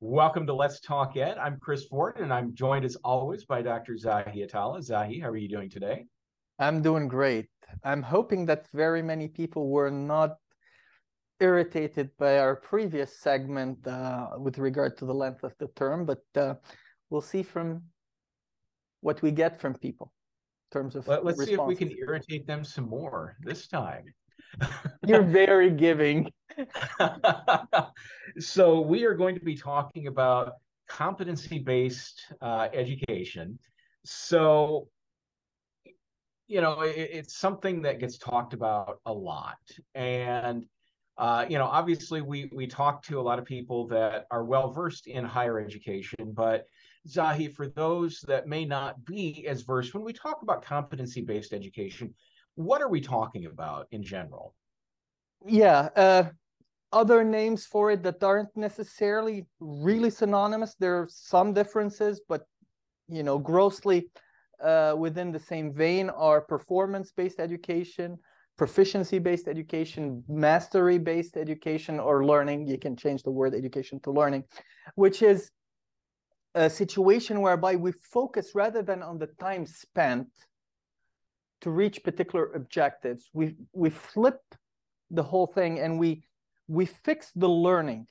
Welcome to Let's Talk Ed. I'm Chris Forde, and I'm joined as always by Dr. Zahi Atallah. Zahi, how are you doing today? I'm doing great. I'm hoping that very many people were not irritated by our previous segment uh, with regard to the length of the term, but uh, we'll see from what we get from people in terms of. Let, us see if we can irritate them some more this time. You're very giving. so we are going to be talking about competency-based uh, education. So, you know, it, it's something that gets talked about a lot, and uh, you know, obviously, we we talk to a lot of people that are well versed in higher education, but Zahi, for those that may not be as versed, when we talk about competency-based education, what are we talking about in general? Yeah, uh, other names for it that aren't necessarily really synonymous. There are some differences, but you know, grossly uh, within the same vein are performance-based education, proficiency-based education, mastery-based education, or learning. You can change the word education to learning, which is a situation whereby we focus rather than on the time spent to reach particular objectives. We we flip the whole thing and we we fix the learning.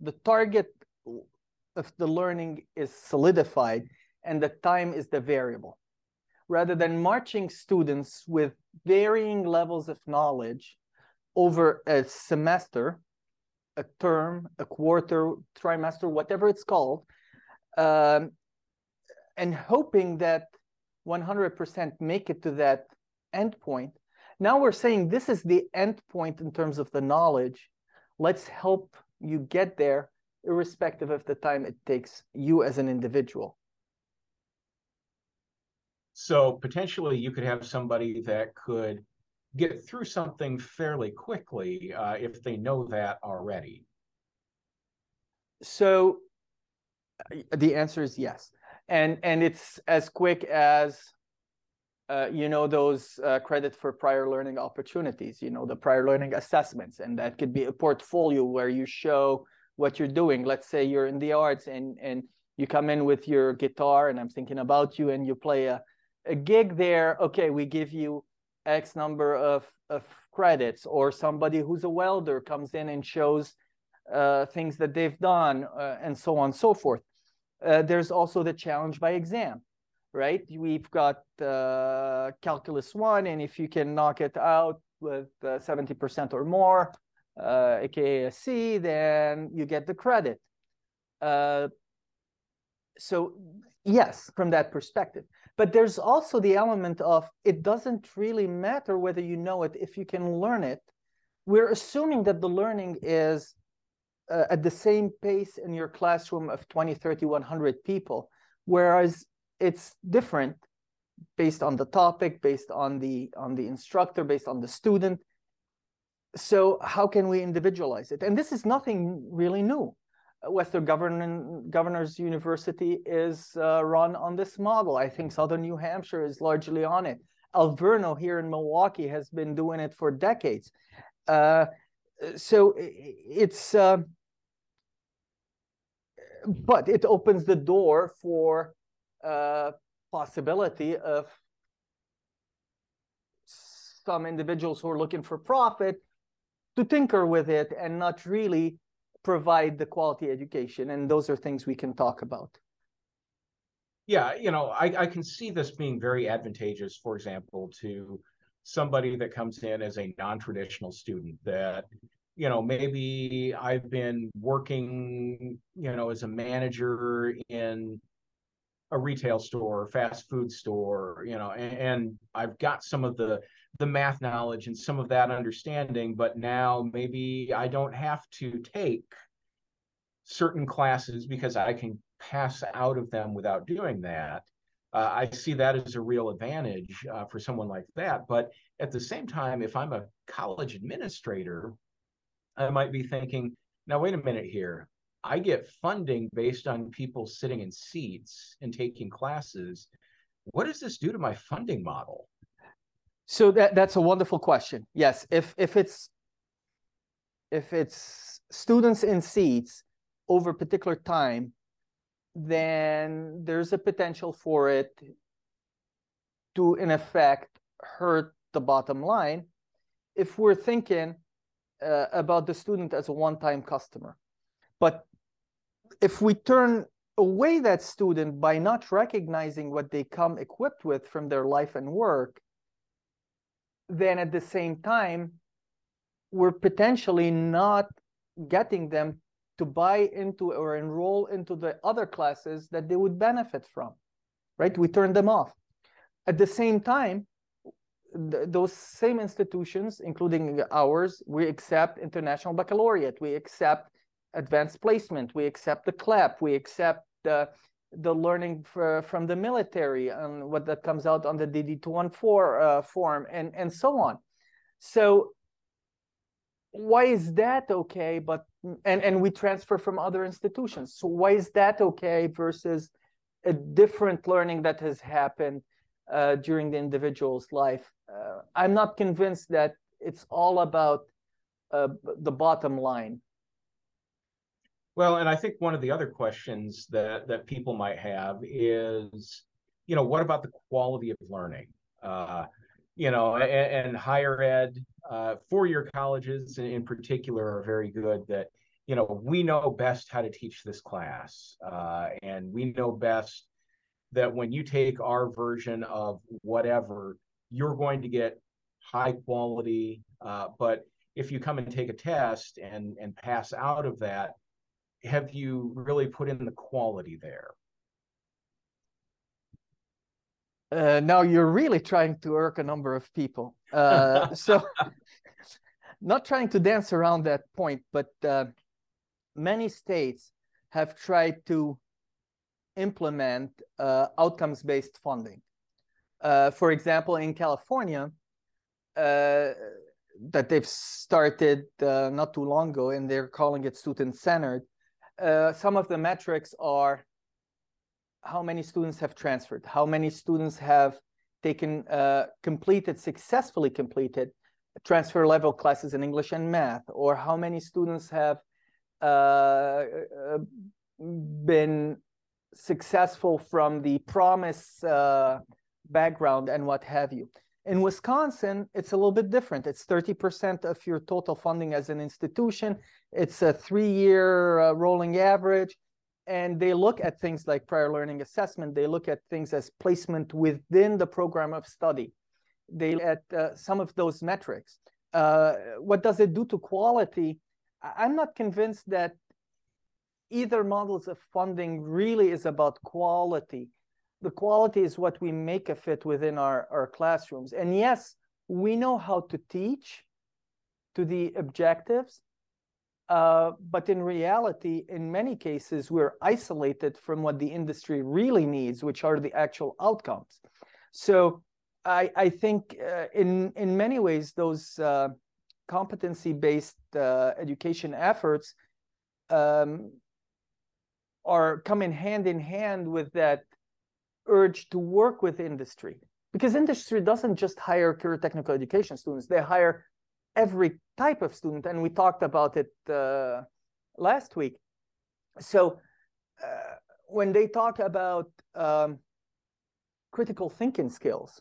The target of the learning is solidified and the time is the variable. Rather than marching students with varying levels of knowledge over a semester, a term, a quarter, trimester, whatever it's called, um, and hoping that 100% make it to that endpoint. Now we're saying this is the endpoint in terms of the knowledge. Let's help you get there, irrespective of the time it takes you as an individual. So potentially you could have somebody that could get through something fairly quickly uh, if they know that already. So the answer is yes and and it's as quick as uh, you know those uh, credit for prior learning opportunities you know the prior learning assessments. And that could be a portfolio where you show what you're doing. Let's say you're in the arts and and you come in with your guitar and i'm thinking about you and you play a, a gig there. Okay we give you x number of of credits. Or somebody who's a welder comes in and shows uh, things that they've done uh, and so on and so forth uh, there's also the challenge by exam, right? We've got uh, calculus one, and if you can knock it out with 70% uh, or more, aka uh, a C, then you get the credit. Uh, so yes, from that perspective. But there's also the element of it doesn't really matter whether you know it if you can learn it. We're assuming that the learning is uh, at the same pace in your classroom of 20, 30, 100 people, whereas it's different based on the topic, based on the on the instructor, based on the student. So how can we individualize it? And this is nothing really new. Western Govern Governors University is uh, run on this model. I think Southern New Hampshire is largely on it. Alverno here in Milwaukee has been doing it for decades. Uh, so it's uh, but it opens the door for uh, possibility of some individuals who are looking for profit to tinker with it and not really provide the quality education. And those are things we can talk about. Yeah, you know, I, I can see this being very advantageous, for example, to somebody that comes in as a non-traditional student that you know, maybe I've been working, you know, as a manager in a retail store, fast food store, you know, and, and, I've got some of the the math knowledge and some of that understanding, but now maybe I don't have to take certain classes because I can pass out of them without doing that. Uh, I see that as a real advantage uh, for someone like that. But at the same time, if I'm a college administrator I might be thinking, now wait a minute here. I get funding based on people sitting in seats and taking classes. What does this do to my funding model? So that that's a wonderful question. Yes, if if it's if it's students in seats over a particular time, then there's a potential for it to, in effect, hurt the bottom line if we're thinking uh, about the student as a one-time customer. But if we turn away that student by not recognizing what they come equipped with from their life and work, then at the same time, we're potentially not getting them to buy into or enroll into the other classes that they would benefit from, right? We turn them off. At the same time, th those same institutions, including ours, we accept international baccalaureate, we accept advanced placement, we accept the CLEP, we accept the the learning for, from the military and what that comes out on the DD214 uh, form and, and so on. So why is that okay? But and, and we transfer from other institutions. So why is that okay versus a different learning that has happened uh, during the individual's life? Uh, I'm not convinced that it's all about uh, the bottom line. Well, and I think one of the other questions that that people might have is, you know, what about the quality of learning? Uh, you know, and, and higher ed, uh, four-year colleges in, in, particular are very good. That you know, we know best how to teach this class, uh, and we know best that when you take our version of whatever, you're going to get high quality. Uh, but if you come and take a test and and pass out of that have you really put in the quality there? Uh, now you're really trying to irk a number of people. Uh, so, not trying to dance around that point, but uh, many states have tried to implement uh, outcomes-based funding. Uh, for example, in California, uh, that they've started not too long ago, and they're calling it student-centered uh, some of the metrics are how many students have transferred, how many students have taken, uh, completed, successfully completed transfer level classes in English and math, or how many students have uh, uh been successful from the promise uh, background and what have you. In Wisconsin, it's a little bit different. It's 30% of your total funding as an institution. It's a three-year uh, rolling average. And they look at things like prior learning assessment. They look at things as placement within the program of study. They look at uh, some of those metrics. Uh, what does it do to quality? I'm not convinced that either models of funding really is about quality the quality is what we make of it within our, our classrooms. And yes, we know how to teach to the objectives, uh, but in reality, in many cases, we're isolated from what the industry really needs, which are the actual outcomes. So I, I think uh, in, in many ways, those uh, competency-based uh, education efforts um, are coming hand in hand with that urge to work with industry. Because industry doesn't just hire career technical education students. They hire every type of student and we talked about it uh, last week. So uh, when they talk about um, critical thinking skills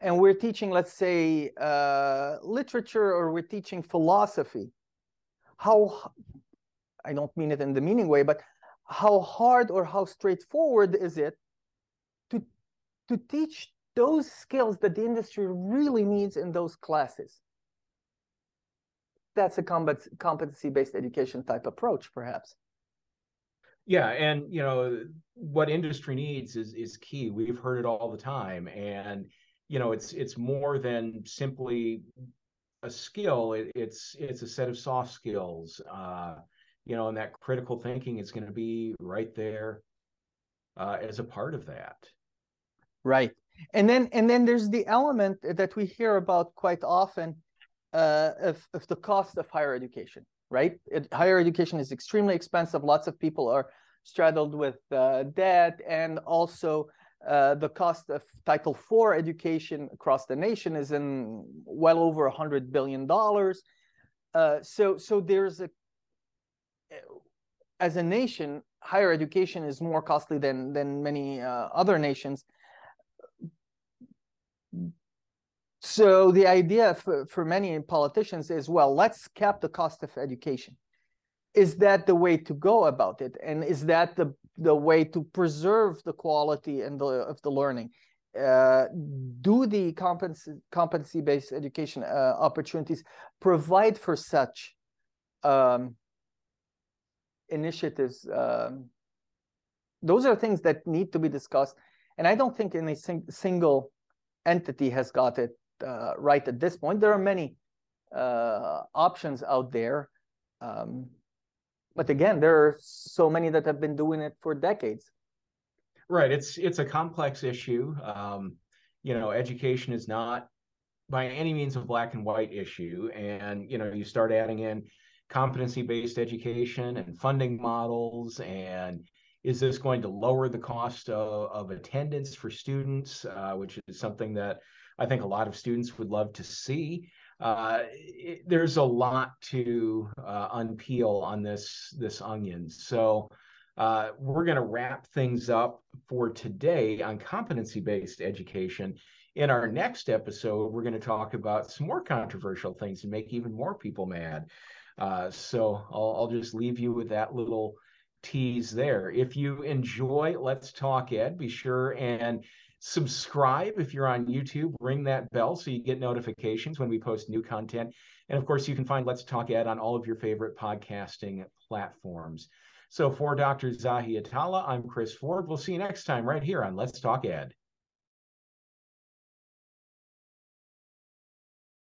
and we're teaching let's say uh, literature or we're teaching philosophy how i don't mean it in the meaning way but how hard or how straightforward is it to teach those skills that the industry really needs in those classes. That's a competency-based education type approach, perhaps. Yeah, and you know what industry needs is is key. We've heard it all the time, and you know it's it's more than simply a skill. It, it's it's a set of soft skills. Uh, you know, and that critical thinking is going to be right there uh, as a part of that. Right. And then and then there's the element that we hear about quite often uh, of, of the cost of higher education, right? It, higher education is extremely expensive. Lots of people are straddled with uh, debt and also uh, the cost of Title IV education across the nation is in well over hundred billion dollars. Uh, so, so there's a as a nation, higher education is more costly than than many uh, other nations. So the idea for, for many politicians is, well, let's cap the cost of education. Is that the way to go about it? And is that the, the way to preserve the quality and the, of the learning? Uh, do the competency, competency-based education uh, opportunities provide for such um, initiatives? Um, those are things that need to be discussed. And I don't think any sing single entity has got it uh, right at this point. There are many uh, options out there. Um, but again, there are so many that have been doing it for decades. Right. It's it's a complex issue. Um, you know, education is not by any means a black and white issue. And, you know, you start adding in competency-based education and funding models and is this going to lower the cost of, of attendance for students, uh, which is something that I think a lot of students would love to see. Uh, it, there's a lot to uh, unpeel on this this onion. So uh, we're going to wrap things up for today on competency-based education. In our next episode, we're going to talk about some more controversial things and make even more people mad. Uh, so I'll, I'll just leave you with that little tease there. If you enjoy Let's Talk Ed, be sure and subscribe if you're on YouTube, ring that bell so you get notifications when we post new content. And of course, you can find Let's Talk Ed on all of your favorite podcasting platforms. So for Dr. Zahi Atallah, I'm Chris Forde. We'll see you next time right here on Let's Talk Ed.